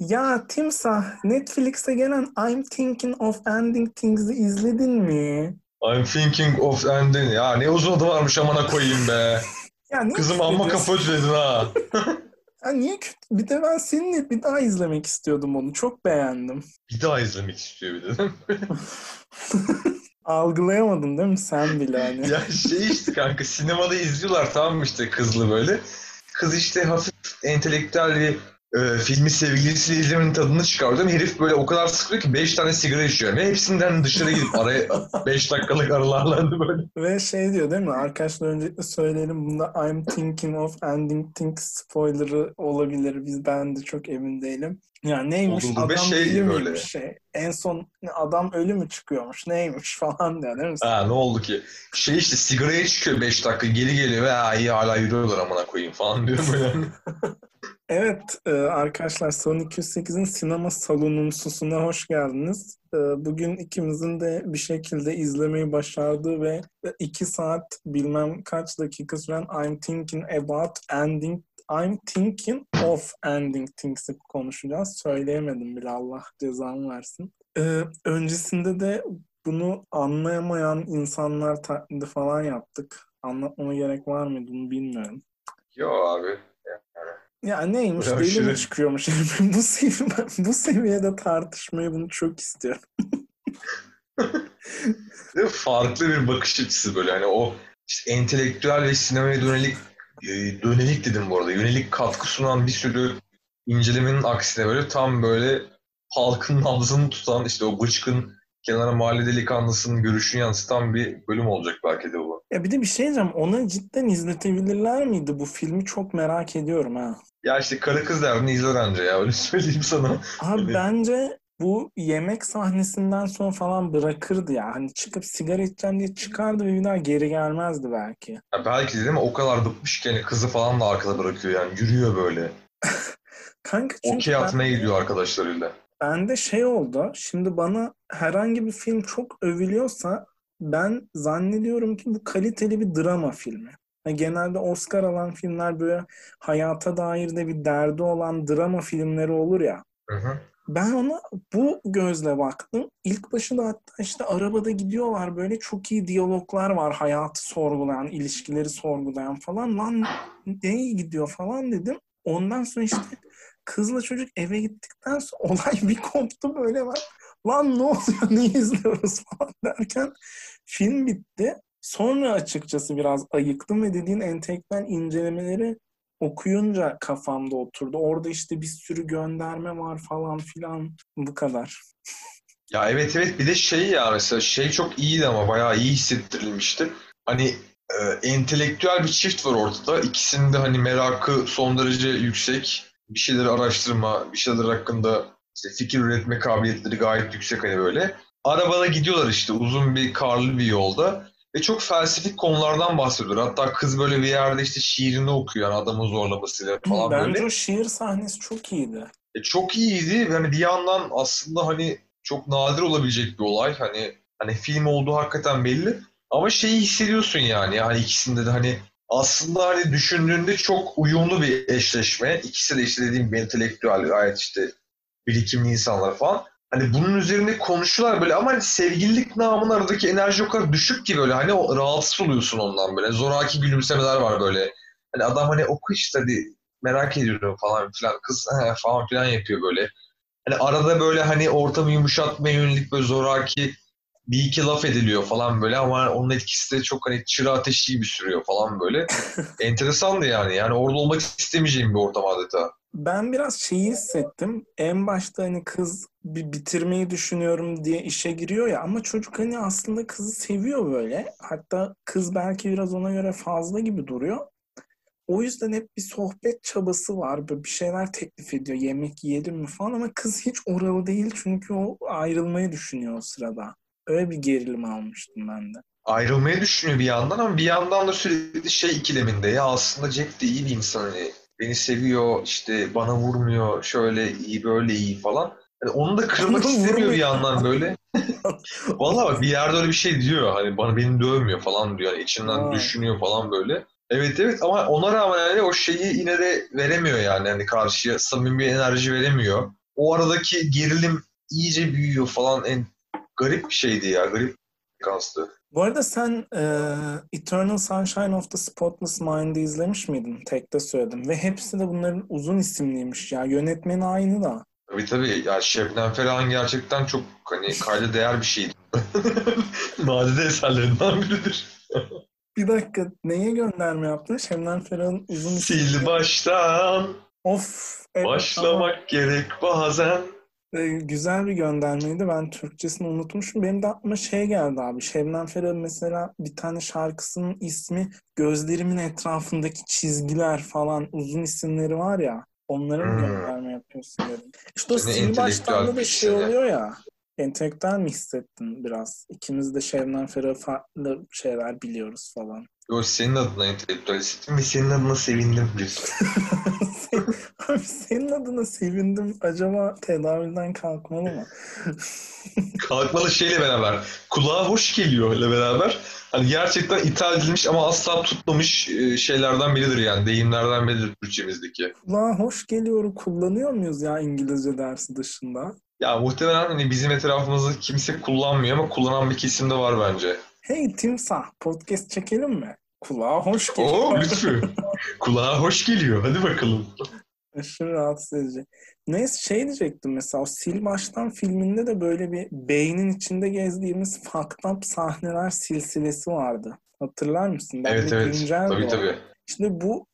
Ya Timsah, Netflix'e gelen I'm Thinking of Ending Things'i izledin mi? I'm thinking of ending. Ya ne uzun adı varmış amına koyayım be. Ya niye Kızım amma kafa ötüledin ha. Ya niye kötü? Bir de ben seninle bir daha izlemek istiyordum onu. Çok beğendim. Bir daha izlemek istiyor bir de. Algılayamadın değil mi sen bile hani? ya şey işte kanka sinemada izliyorlar tamam mı işte kızlı böyle. Kız işte hafif entelektüel bir e, filmi sevgilisiyle izlemenin tadını çıkardım. Herif böyle o kadar sıkılıyor ki 5 tane sigara içiyor. Ve hepsinden dışarı gidip araya 5 dakikalık aralarla böyle. Ve şey diyor değil mi? Arkadaşlar öncelikle söyleyelim. Bunda I'm thinking of ending things spoiler'ı olabilir. Biz ben de çok emin değilim. Ya neymiş? Be adam şey ölü böyle. şey. En son adam ölü mü çıkıyormuş? Neymiş falan diyor değil mi? Ha ne oldu ki? Şey işte sigaraya çıkıyor 5 dakika geri geliyor ve iyi hala yürüyorlar amına koyayım falan diyor böyle. Evet e, arkadaşlar Son 208'in sinema salonumsusuna hoş geldiniz. E, Bugün ikimizin de bir şekilde izlemeyi başardığı ve iki saat bilmem kaç dakika süren I'm thinking about ending I'm thinking of ending things'i konuşacağız. Söyleyemedim bile Allah cezamı versin. E, Öncesinde de bunu anlayamayan insanlar taklidi falan yaptık. Anlatmama gerek var mıydı bunu bilmiyorum. Yo abi. Ya neymiş Ya deli mi aşırı- çıkıyormuş? bu, sevi- bu seviyede tartışmayı bunu çok istiyorum. Farklı bir bakış açısı böyle hani o işte entelektüel ve sinemaya dönelik e, dönelik dedim bu arada yönelik katkı sunan bir sürü incelemenin aksine böyle tam böyle halkın nabzını tutan işte o bıçkın kenara mahalle delikanlısının görüşünü yansıtan bir bölüm olacak belki de bu. Ya bir de bir şey diyeceğim. Ona cidden izletebilirler miydi? Bu filmi çok merak ediyorum ha. Ya işte karı kız derdini izler anca ya öyle söyleyeyim sana. Abi Evet. bence bu yemek sahnesinden sonra falan bırakırdı ya. Hani çıkıp sigara içeceğim diye çıkardı ve bir daha geri gelmezdi belki. Ya belki de değil mi o kadar bıkmış ki hani kızı falan da arkada bırakıyor yani yürüyor böyle. Kanka çünkü Okey ben- atmaya gidiyor arkadaşlarıyla. Bende şey oldu. Şimdi bana herhangi bir film çok övülüyorsa ben zannediyorum ki bu kaliteli bir drama filmi. Yani genelde Oscar alan filmler böyle hayata dair de bir derdi olan drama filmleri olur ya. Hı hı. Ben ona bu gözle baktım. İlk başında hatta işte arabada gidiyorlar böyle çok iyi diyaloglar var. Hayatı sorgulayan, ilişkileri sorgulayan falan. Lan ne iyi gidiyor falan dedim. Ondan sonra işte kızla çocuk eve gittikten sonra olay bir koptu böyle var. Lan ne oluyor, ne izliyoruz falan derken film bitti. Sonra açıkçası biraz ayıktım ve dediğin entelektüel incelemeleri okuyunca kafamda oturdu. Orada işte bir sürü gönderme var falan filan. Bu kadar. Ya evet evet bir de şey ya mesela şey çok iyiydi ama bayağı iyi hissettirilmişti. Hani e, entelektüel bir çift var ortada. İkisinin de hani merakı son derece yüksek. Bir şeyleri araştırma, bir şeyler hakkında işte fikir üretme kabiliyetleri gayet yüksek hani böyle. Arabada gidiyorlar işte uzun bir karlı bir yolda. Ve çok felsefik konulardan bahsediyorlar. Hatta kız böyle bir yerde işte şiirini okuyor yani adamın zorlamasıyla falan Bence böyle. o şiir sahnesi çok iyiydi. E, çok iyiydi. Yani bir yandan aslında hani çok nadir olabilecek bir olay. Hani hani film olduğu hakikaten belli. Ama şeyi hissediyorsun yani. Yani ikisinde de hani aslında hani düşündüğünde çok uyumlu bir eşleşme. İkisi de işte dediğim gibi entelektüel gayet işte birikimli insanlar falan. Hani bunun üzerinde konuşuyorlar böyle ama hani sevgililik namının aradaki enerji o kadar düşük ki böyle hani o, rahatsız oluyorsun ondan böyle. Zoraki gülümsemeler var böyle. Hani adam hani oku işte hadi merak ediyorum falan filan kız falan filan yapıyor böyle. Hani arada böyle hani ortamı yumuşatmaya yönelik böyle zoraki bir iki laf ediliyor falan böyle ama onun etkisi de çok hani çıra ateşi gibi sürüyor falan böyle. Enteresandı yani. Yani orada olmak istemeyeceğim bir ortam adeta. Ben biraz şeyi hissettim. En başta hani kız bir bitirmeyi düşünüyorum diye işe giriyor ya ama çocuk hani aslında kızı seviyor böyle. Hatta kız belki biraz ona göre fazla gibi duruyor. O yüzden hep bir sohbet çabası var. Böyle bir şeyler teklif ediyor. Yemek yiyelim mi falan ama kız hiç oralı değil çünkü o ayrılmayı düşünüyor o sırada. Öyle bir gerilim almıştım ben de. Ayrılmayı düşünüyor bir yandan ama bir yandan da sürekli şey ikileminde ya aslında Jack de iyi bir insan hani beni seviyor işte bana vurmuyor şöyle iyi böyle iyi falan. Yani onu da kırmak istemiyor bir yandan böyle. Vallahi bak bir yerde öyle bir şey diyor hani bana beni dövmüyor falan diyor yani içinden düşünüyor falan böyle. Evet evet ama ona rağmen yani o şeyi yine de veremiyor yani hani karşıya samimi bir enerji veremiyor. o aradaki gerilim iyice büyüyor falan. En garip bir şeydi ya. Garip kanstı. Bu arada sen e, Eternal Sunshine of the Spotless Mind'ı izlemiş miydin? Tekte söyledim. Ve hepsi de bunların uzun isimliymiş ya. Yönetmeni aynı da. Tabii tabii. Ya Şebnem Ferah'ın gerçekten çok hani kayda değer bir şeydi. Nadide eserlerinden biridir. Bir dakika neye gönderme yaptın? Şebnem Ferah'ın uzun Sil baştan Of. evet, başlamak gerek bazen. Güzel bir göndermeydi. Ben Türkçesini unutmuşum. Benim de aklıma şey geldi abi. Şebnem Ferah'ın mesela bir tane şarkısının ismi Gözlerimin etrafındaki çizgiler falan uzun isimleri var ya. Onlara mı Hmm. gönderme yapıyorsun dedim. İşte o sil baştan da şey oluyor ya. Entelektüel mi hissettin biraz? İkimiz de Şebnem Ferah farklı şeyler biliyoruz falan. Yo senin adına entelektüel hissettim ve senin adına sevindim diyorsun. Abi senin adına sevindim. Acaba tedaviden kalkmalı mı? Kalkmalı şeyle beraber, kulağa hoş geliyor ile beraber. Hani gerçekten ithal edilmiş ama asla tutmamış e, şeylerden biridir yani. Deyimlerden biridir Türkçemizdeki. Kulağa hoş geliyoru kullanıyor muyuz ya İngilizce dersi dışında? Ya muhtemelen hani bizim etrafımızda kimse kullanmıyor ama kullanan bir kesim de var bence. Hey Timsah podcast çekelim mi? Kulağa hoş geliyor. Oo lütfü. Kulağa hoş geliyor. Hadi bakalım. Aşırı rahatsız edici. Neyse şey diyecektim mesela o Sil Baştan filminde de böyle bir beynin içinde gezdiğimiz fucked up sahneler silsilesi vardı. Hatırlar mısın? Ben Evet evet. Tabii tabii. Şimdi bu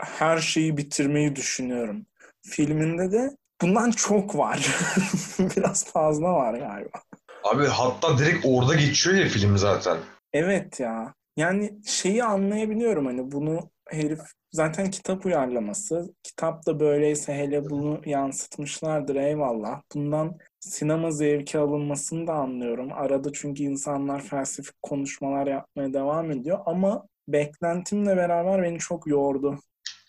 her şeyi bitirmeyi düşünüyorum. Filminde de bundan çok var. Biraz fazla var galiba. Abi hatta direkt orada geçiyor ya film zaten. Evet ya. Yani şeyi anlayabiliyorum hani bunu herif zaten kitap uyarlaması. Kitap da böyleyse hele bunu yansıtmışlardır eyvallah. Bundan sinema zevki alınmasını da anlıyorum. Arada çünkü insanlar felsefik konuşmalar yapmaya devam ediyor ama beklentimle beraber beni çok yordu.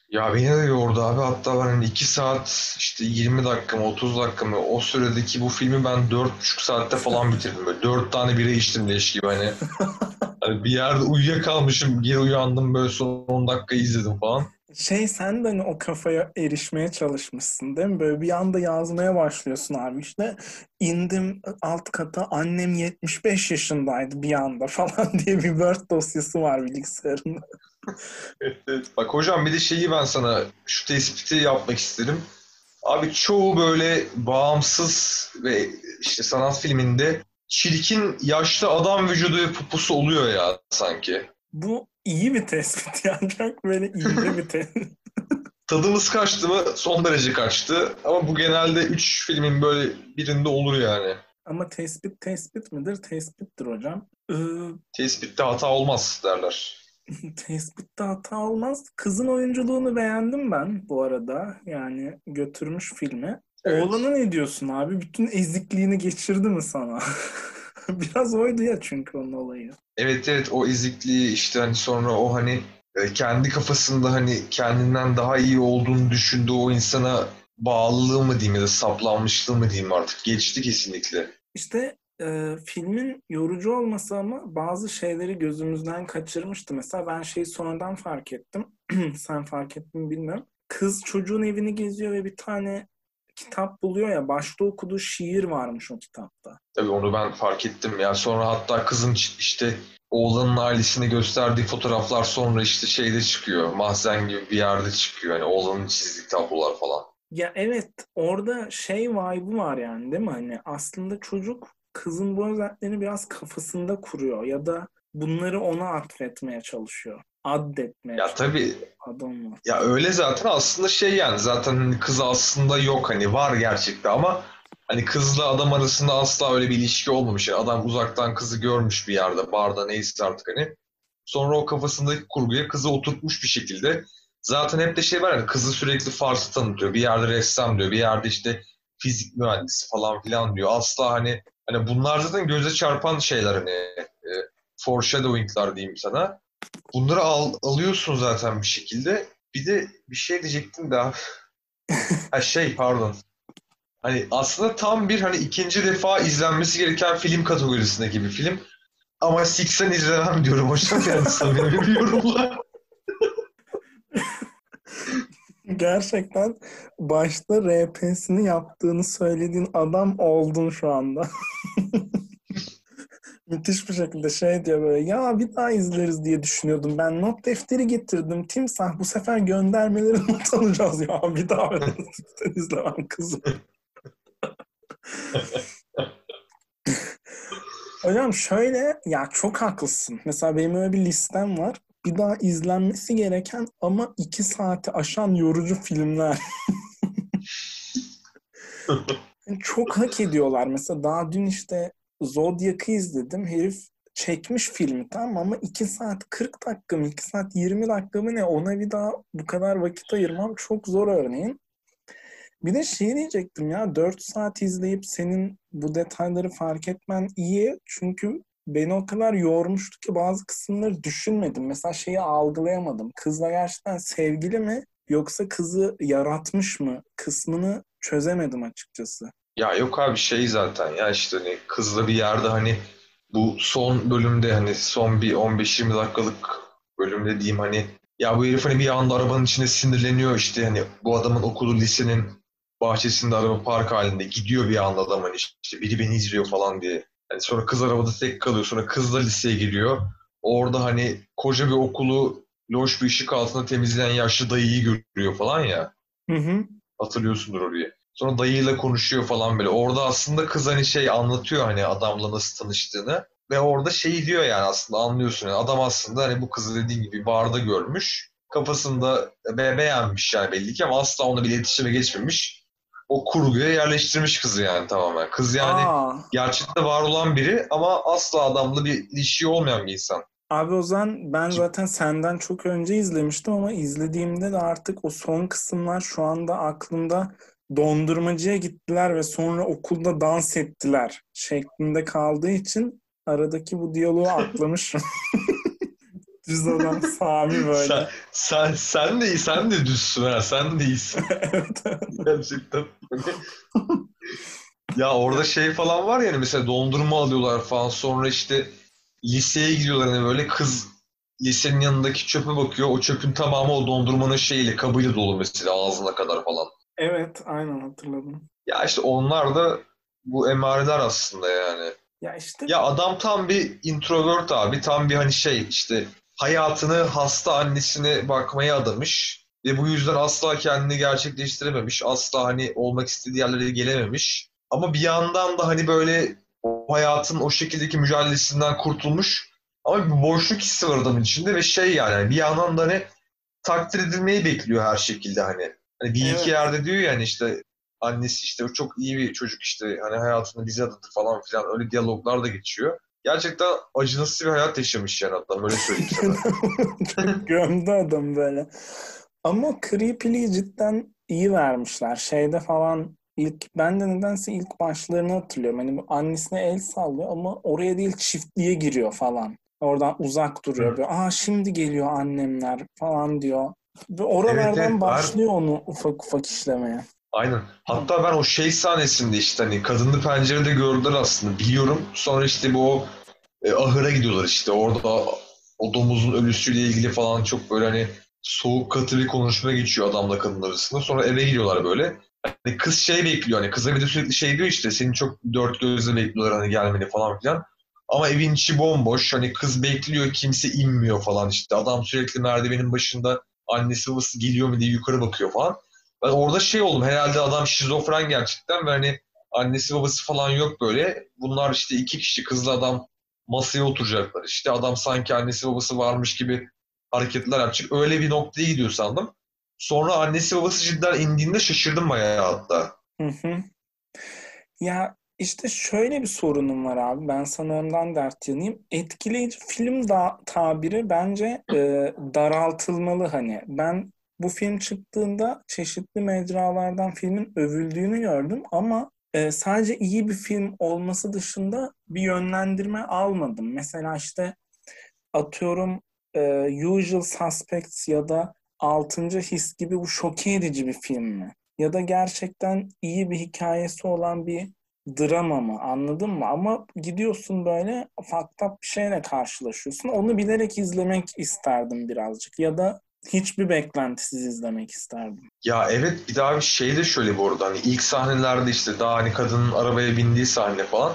Ya beni de yordu abi. Hatta ben hani 2 saat işte 20 dakika mı 30 dakika mı o süredeki bu filmi ben 4,5 saatte falan bitirdim. Böyle 4 tane bira içtim leş gibi hani. hani bir yerde uyuyakalmışım geri uyandım böyle son 10 dakika izledim falan. Şey sen de hani o kafaya erişmeye çalışmışsın değil mi? Böyle bir anda yazmaya başlıyorsun abi işte indim alt kata annem 75 yaşındaydı bir anda falan diye bir Word dosyası var bilgisayarında. Evet, evet. Bak hocam bir de şeyi ben sana şu tespiti yapmak isterim. Abi çoğu böyle bağımsız ve işte sanat filminde çirkin yaşlı adam vücudu ve pupusu oluyor ya sanki. Bu iyi bir tespit yani böyle iyi bir tespit. Tadımız kaçtı mı? Son derece kaçtı. Ama bu genelde 3 filmin böyle birinde olur yani. Ama tespit tespit midir? Tespittir hocam. Ee, Tespitte hata olmaz derler. tespitte hata olmaz. Kızın oyunculuğunu beğendim ben bu arada. Yani götürmüş filmi. Evet. Oğlana ne diyorsun abi? Bütün ezikliğini geçirdi mi sana? Biraz oydu ya çünkü onun olayı. Evet evet o ezikliği işte hani sonra o hani e, kendi kafasında hani kendinden daha iyi olduğunu düşündüğü o insana bağlılığı mı diyeyim ya da saplanmışlığı mı diyeyim artık geçti kesinlikle. İşte e, filmin yorucu olması ama bazı şeyleri gözümüzden kaçırmıştı. Mesela ben şeyi sonradan fark ettim. Sen fark ettin mi bilmiyorum. Kız çocuğun evini geziyor ve bir tane kitap buluyor ya. Başta okuduğu şiir varmış o kitapta. Tabii onu ben fark ettim. Yani sonra hatta kızın işte oğlanın ailesine gösterdiği fotoğraflar sonra işte şeyde çıkıyor. Mahzen gibi bir yerde çıkıyor. Hani oğlanın çizdiği tablolar falan. Ya evet orada şey vibe'ı var yani değil mi? Hani aslında çocuk kızın bu özelliklerini biraz kafasında kuruyor ya da bunları ona atfetmeye çalışıyor. Addetmeye Ya çalışıyor. tabii Adam var. ya öyle zaten aslında şey yani zaten hani kız aslında yok hani var gerçekten ama hani kızla adam arasında asla öyle bir ilişki olmamış. Yani adam uzaktan kızı görmüş bir yerde barda neyse artık hani. Sonra o kafasındaki kurguya kızı oturtmuş bir şekilde. Zaten hep de şey var yani kızı sürekli farklı tanıtıyor. Bir yerde ressam diyor, bir yerde işte fizik mühendisi falan filan diyor. Asla hani hani bunlar zaten göze çarpan şeyler hani foreshadowing'lar diyeyim sana. Bunları al, alıyorsun zaten bir şekilde. Bir de bir şey diyecektim daha. ha şey pardon. Hani aslında tam bir hani ikinci defa izlenmesi gereken film kategorisindeki bir film. Ama Six'ten izlemem diyorum hocam yani samimi bir yorumla. Gerçekten başta RP'sini yaptığını söylediğin adam oldun şu anda. Müthiş bir şekilde şey diyor böyle ya bir daha izleriz diye düşünüyordum. Ben not defteri getirdim. Timsah bu sefer göndermeleri not alacağız ya. Bir daha ben izlemem kızım. Hocam şöyle ya çok haklısın. Mesela benim öyle bir listem var. Bir daha izlenmesi gereken ama iki saati aşan yorucu filmler. çok hak ediyorlar. Mesela daha dün işte Zodiac'ı izledim. Herif çekmiş filmi tamam ama 2 saat 40 dakika mı 2 saat 20 dakika mı ne ona bir daha bu kadar vakit ayırmam çok zor örneğin. Bir de şey diyecektim ya 4 saat izleyip senin bu detayları fark etmen iyi. Çünkü beni o kadar yormuştu ki bazı kısımları düşünmedim. Mesela şeyi algılayamadım. Kızla gerçekten sevgili mi yoksa kızı yaratmış mı kısmını çözemedim açıkçası. Ya yok abi şey zaten ya işte hani kızla bir yerde hani bu son bölümde hani son bir 15-20 dakikalık bölümde diyeyim hani ya bu herif hani bir anda arabanın içinde sinirleniyor işte hani bu adamın okulu lisenin bahçesinde araba park halinde gidiyor bir anda adam hani işte biri beni izliyor falan diye. Yani sonra kız arabada tek kalıyor sonra kızla liseye giriyor. Orada hani koca bir okulu loş bir ışık altında temizleyen yaşlı dayıyı görüyor falan ya. Hı hı. Hatırlıyorsundur orayı. Sonra dayıyla konuşuyor falan böyle. Orada aslında kız hani şey anlatıyor hani adamla nasıl tanıştığını. Ve orada şey diyor yani aslında anlıyorsun. Yani adam aslında hani bu kızı dediğin gibi barda görmüş. Kafasında be beğenmiş yani belli ki ama asla onunla bir iletişime geçmemiş. O kurguya yerleştirmiş kızı yani tamamen. Kız yani Aa, gerçekte var olan biri ama asla adamla bir ilişki olmayan bir insan. abi o zaman ben zaten senden çok önce izlemiştim ama izlediğimde de artık o son kısımlar şu anda aklımda dondurmacıya gittiler ve sonra okulda dans ettiler şeklinde kaldığı için aradaki bu diyaloğu atlamışım. Düz adam Sami böyle. Sen, sen, sen de sen de düzsün ha. Sen de iyisin. evet. Gerçekten. ya orada şey falan var yani mesela dondurma alıyorlar falan sonra işte liseye gidiyorlar hani böyle kız lisenin yanındaki çöpe bakıyor. O çöpün tamamı o dondurmanın şeyiyle kabıyla dolu mesela ağzına kadar falan. Evet, aynen hatırladım. Ya işte onlar da bu emareler aslında yani. Ya işte Ya adam tam bir introvert abi. Tam bir hani şey işte hayatını hasta annesine bakmaya adamış. Ve bu yüzden asla kendini gerçekleştirememiş. Asla hani olmak istediği yerlere gelememiş. Ama bir yandan da hani böyle o hayatın o şekildeki mücadelesinden kurtulmuş. Ama bir boşluk hissi var adamın içinde ve şey yani bir yandan da hani takdir edilmeyi bekliyor her şekilde hani. Hani bir Evet. iki yerde diyor yani işte annesi işte o çok iyi bir çocuk işte hani hayatını bize adadı falan filan öyle diyaloglar da geçiyor. Gerçekten acınası bir hayat yaşamış yani adam öyle söyleyeyim sana. Gömdü adam böyle. Ama Creepy'liği cidden iyi vermişler. Şeyde falan ilk ben de nedense ilk başlarını hatırlıyorum. Hani annesine el sallıyor ama oraya değil çiftliğe giriyor falan. Oradan uzak duruyor. Hı. Böyle, Aa şimdi geliyor annemler falan diyor. Ve oralardan Evet, evet, başlıyor onu ufak ufak işlemeye. Aynen. Hatta ben o şey sahnesinde işte hani kadını pencerede gördüler aslında biliyorum. Sonra işte bu e, ahıra gidiyorlar işte orada o domuzun ölüsüyle ilgili falan çok böyle hani soğuk katı bir konuşma geçiyor adamla kadın arasında. Sonra eve gidiyorlar böyle. Hani kız şey bekliyor hani kıza bir de sürekli şey diyor işte seni çok dört gözle bekliyorlar hani gelmeni falan filan. Ama evin içi bomboş hani kız bekliyor kimse inmiyor falan işte. Adam sürekli merdivenin başında annesi babası geliyor mu diye yukarı bakıyor falan. Ben orada şey oldum herhalde adam şizofren gerçekten ve hani annesi babası falan yok böyle. Bunlar işte iki kişi kızla adam masaya oturacaklar işte. Adam sanki annesi babası varmış gibi hareketler yapacak. Öyle bir noktaya gidiyor sandım. Sonra annesi babası cidden indiğinde şaşırdım bayağı hatta. Hı hı. Ya işte şöyle bir sorunum var abi. Ben sana ondan dert yanayım. Etkileyici film da tabiri bence e, daraltılmalı hani. Ben bu film çıktığında çeşitli mecralardan filmin övüldüğünü gördüm ama e, sadece iyi bir film olması dışında bir yönlendirme almadım. Mesela işte atıyorum e, Usual Suspects ya da Altıncı His gibi bu şok edici bir film mi? Ya da gerçekten iyi bir hikayesi olan bir drama mı? Anladın mı? Ama gidiyorsun böyle fucked up bir şeyle karşılaşıyorsun. Onu bilerek izlemek isterdim birazcık. Ya da hiçbir beklentisiz izlemek isterdim. Ya evet bir daha bir şey de şöyle bu arada hani ilk sahnelerde işte daha hani kadının arabaya bindiği sahne falan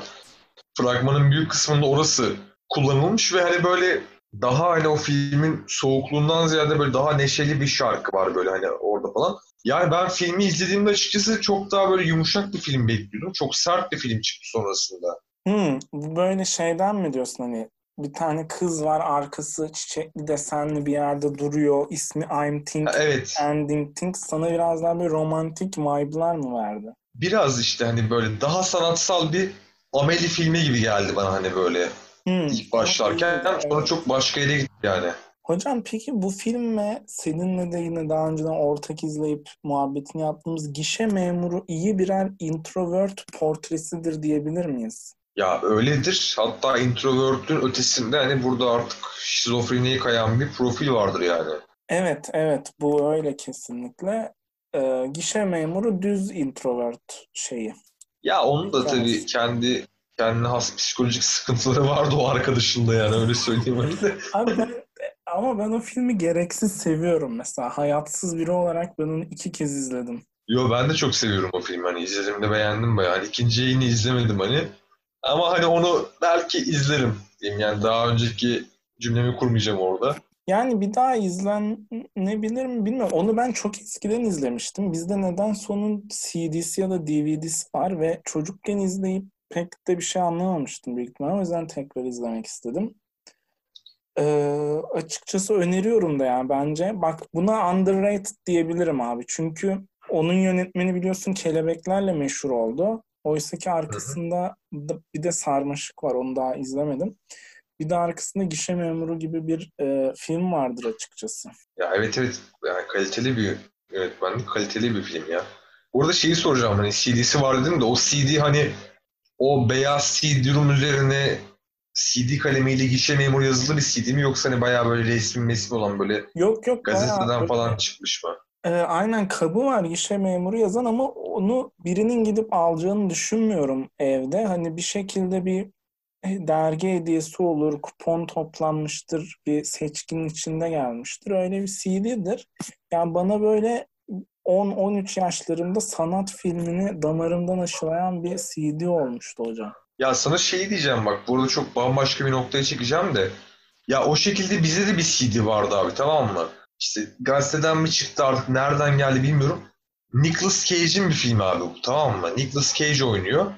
fragmanın büyük kısmında orası kullanılmış ve hani böyle daha hani o filmin soğukluğundan ziyade böyle daha neşeli bir şarkı var böyle hani orada falan. Yani ben filmi izlediğimde açıkçası çok daha böyle yumuşak bir film bekliyordum. Çok sert bir film çıktı sonrasında. Hmm, bu böyle şeyden mi diyorsun hani bir tane kız var arkası çiçekli desenli bir yerde duruyor. İsmi I'm Think Ha, evet. Ending Things sana biraz daha böyle romantik vibe'lar mı verdi? Biraz işte hani böyle daha sanatsal bir Amelie filmi gibi geldi bana hani böyle Hmm. ilk başlarken. Sonra çok başka yere gitti yani. Hocam peki bu filme seninle de yine daha önceden ortak izleyip muhabbetini yaptığımız gişe memuru iyi birer introvert portresidir diyebilir miyiz? Ya öyledir. Hatta introvert'ün ötesinde hani burada artık şizofreniye kayan bir profil vardır yani. Evet, evet bu öyle kesinlikle. Ee, gişe memuru düz introvert şeyi. Ya onun da tabii kendi kendine has psikolojik sıkıntıları vardı o arkadaşında yani öyle söyleyeyim hani de. Abi ben, ama ben o filmi gereksiz seviyorum mesela. Hayatsız biri olarak ben onu iki kez izledim. Yo ben de çok seviyorum o filmi hani izlediğimde beğendim bayağı. Hani ikinci yayını izlemedim hani. Ama hani onu belki izlerim diyeyim yani daha önceki cümlemi kurmayacağım orada. Yani bir daha izlenebilir mi bilmiyorum. Onu ben çok eskiden izlemiştim. Bizde nedense onun CD'si ya da DVD'si var ve çocukken izleyip pek de bir şey anlamamıştım büyük ihtimalle. O yüzden tekrar izlemek istedim. Ee, açıkçası öneriyorum da yani bence. Bak buna underrated diyebilirim abi. Çünkü onun yönetmeni biliyorsun Kelebeklerle meşhur oldu. Oysa ki arkasında da- bir de Sarmaşık var. Onu daha izlemedim. Bir de arkasında Gişe Memuru gibi bir e, film vardır açıkçası. Ya evet evet yani kaliteli bir yönetmenlik, kaliteli bir film ya. Burada şeyi soracağım hani CD'si var dedim de o CD hani o beyaz CD-ROM üzerine CD kalemiyle gişe memuru yazılı bir CD mi yoksa hani bayağı böyle resmi mesmi olan böyle Yok yok bayağı gazeteden böyle- falan çıkmış mı? E, aynen kabı var Gişe Memuru yazan ama onu birinin gidip alacağını düşünmüyorum evde. Hani bir şekilde bir e, dergi hediyesi olur, kupon toplanmıştır, bir seçkinin içinde gelmiştir. Öyle bir CD'dir. Yani bana böyle 10-13 yaşlarımda sanat filmini damarımdan aşılayan bir CD olmuştu hocam. Ya sana şey diyeceğim bak burada çok bambaşka bir noktaya çekeceğim de ya o şekilde bize de bir CD vardı abi tamam mı? İşte gazeteden mi çıktı artık nereden geldi bilmiyorum. Nicolas Cage'in bir filmi abi bu tamam mı? Nicolas Cage oynuyor.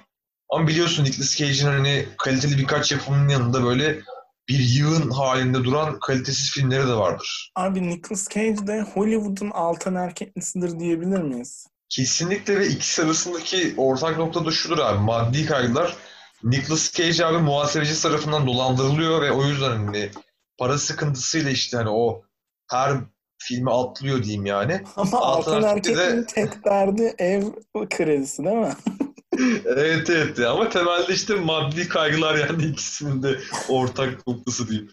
Ama biliyorsun Nicolas Cage'in hani kaliteli birkaç yapımının yanında böyle bir yığın halinde duran kalitesiz filmleri de vardır. Abi Nicolas Cage de Hollywood'un altan erkeklisidir diyebilir miyiz? Kesinlikle ve ikisi arasındaki ortak nokta da şudur abi. Maddi kaygılar. Nicolas Cage abi muhasebeci tarafından dolandırılıyor ve o yüzden hani para sıkıntısıyla işte hani o her filmi atlıyor diyeyim yani. Ama altan Alternatifte de- tek derdi ev kredisi değil mi? evet evet ama temelde işte maddi kaygılar yani ikisinin de ortak noktası diyeyim.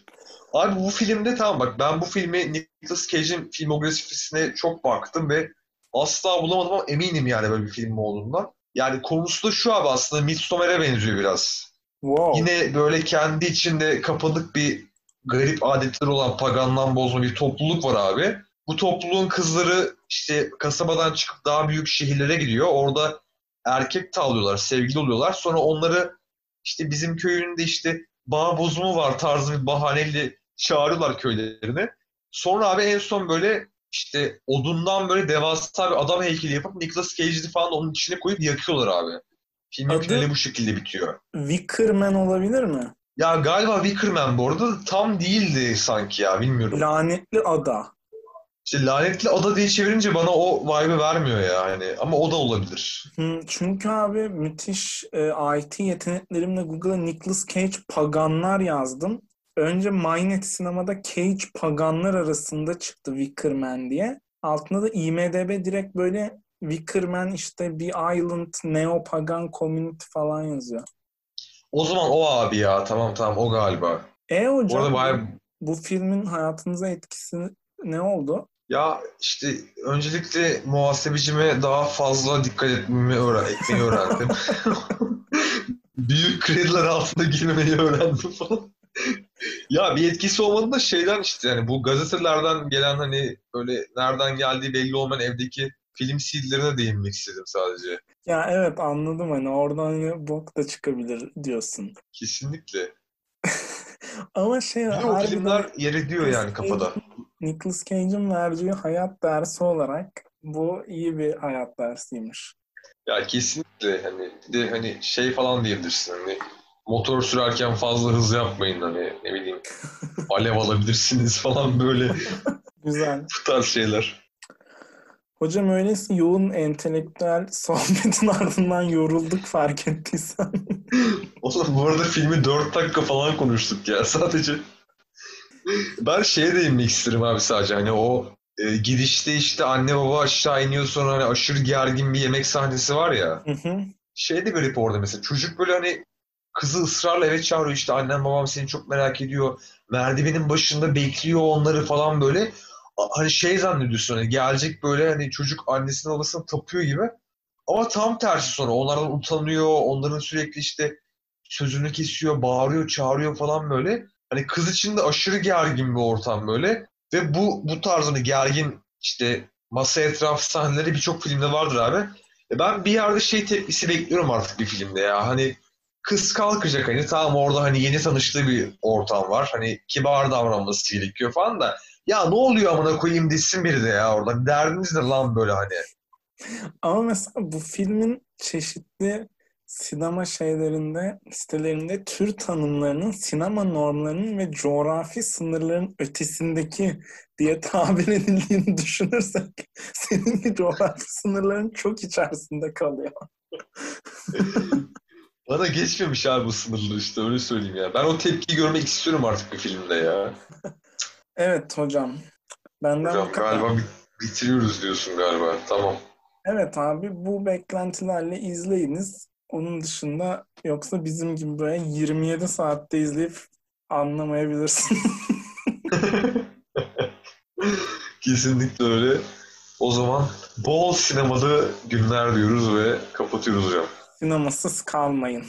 Abi bu filmde tamam bak ben bu filmi Nicolas Cage'in filmografisine çok baktım ve asla bulamadım ama eminim yani böyle bir film olduğundan. Yani konusu da şu abi aslında Midsommar'a benziyor biraz. Wow. Yine böyle kendi içinde kapalık bir garip adetleri olan pagandan bozma bir topluluk var abi. Bu topluluğun kızları işte kasabadan çıkıp daha büyük şehirlere gidiyor. Orada erkek tavlıyorlar, sevgili oluyorlar. Sonra onları işte bizim köyün de işte bağ bozumu var tarzı bir bahaneyle çağırıyorlar köylerine. Sonra abi en son böyle işte odundan böyle devasa bir adam heykeli yapıp Nicolas Cage'i falan onun içine koyup yakıyorlar abi. Filmin Adı- finali bu şekilde bitiyor. Wickerman olabilir mi? Ya galiba Wickerman bu arada tam değildi sanki ya bilmiyorum. Lanetli Ada. İşte lanetli ada diye çevirince bana o vibe'ı vermiyor ya hani ama o da olabilir. Çünkü abi müthiş e, IT yeteneklerimle Google'a Nicolas Cage paganlar yazdım. Önce MyNet sinemada Cage paganlar arasında çıktı Wickerman diye. Altında da IMDB direkt böyle Wickerman işte bir island neo pagan community falan yazıyor. O zaman o abi ya tamam tamam o galiba. E hocam arada bayağı bu filmin hayatınıza etkisi ne oldu? ya işte öncelikle muhasebecime daha fazla dikkat etmemi öğren etmeyi öğrendim. Büyük krediler altında girmemeyi öğrendim falan. Ya bir etkisi olmadı da şeyden işte yani bu gazetelerden gelen hani böyle nereden geldiği belli olmayan evdeki film CD'lerine değinmek istedim sadece. Ya evet anladım hani oradan ya bok da çıkabilir diyorsun. Kesinlikle. Ama şey Bir de o filmler yer ediyor yani kafada. Nicolas Cage'in verdiği hayat dersi olarak bu iyi bir hayat dersiymiş. Ya kesinlikle hani bir de hani şey falan diyebilirsin hani motor sürerken fazla hız yapmayın hani ne bileyim alev alabilirsiniz falan böyle Güzel. bu tarz şeyler. Hocam öyleyse yoğun entelektüel sohbetin ardından yorulduk fark ettiysen. Oğlum bu arada filmi 4 dakika falan konuştuk ya sadece. Ben şeye değinmek isterim abi sadece hani o e, gidişte işte anne baba aşağı iniyor sonra hani aşırı gergin bir yemek sahnesi var ya. Hı hı. Şey de garip orada mesela çocuk böyle hani kızı ısrarla eve çağırıyor işte annem babam seni çok merak ediyor. Merdivenin başında bekliyor onları falan böyle. Hani şey zannediyorsun hani gelecek böyle hani çocuk annesine babasına tapıyor gibi. Ama tam tersi sonra onlardan utanıyor. Onların sürekli işte sözünü kesiyor, bağırıyor, çağırıyor falan böyle. Hani kız için de aşırı gergin bir ortam böyle. Ve bu bu tarz hani gergin işte masa etrafı sahneleri birçok filmde vardır abi. E ben bir yerde şey tepkisi bekliyorum artık bir filmde ya. Hani kız kalkacak hani tamam orada hani yeni tanıştığı bir ortam var. Hani kibar davranması gerekiyor falan da ya ne oluyor amına koyayım desin biri de ya orada. Derdiniz ne lan böyle hani. Ama mesela bu filmin çeşitli sinema şeylerinde, sitelerinde tür tanımlarının sinema normlarının ve coğrafi sınırların ötesindeki diye tabir edildiğini düşünürsek senin coğrafi sınırların çok içerisinde kalıyor. Bana geçmemiş abi bu sınırları işte öyle söyleyeyim ya. Ben o tepkiyi görmek istiyorum artık bir filmde ya. Evet hocam. Benden Hocam galiba bi- bitiriyoruz diyorsun galiba. Tamam. Evet abi bu beklentilerle izleyiniz. Onun dışında yoksa bizim gibi böyle 27 saatte izleyip anlamayabilirsin. Kesinlikle öyle. O zaman bol sinemalı günler diyoruz ve kapatıyoruz hocam. Sinemasız kalmayın.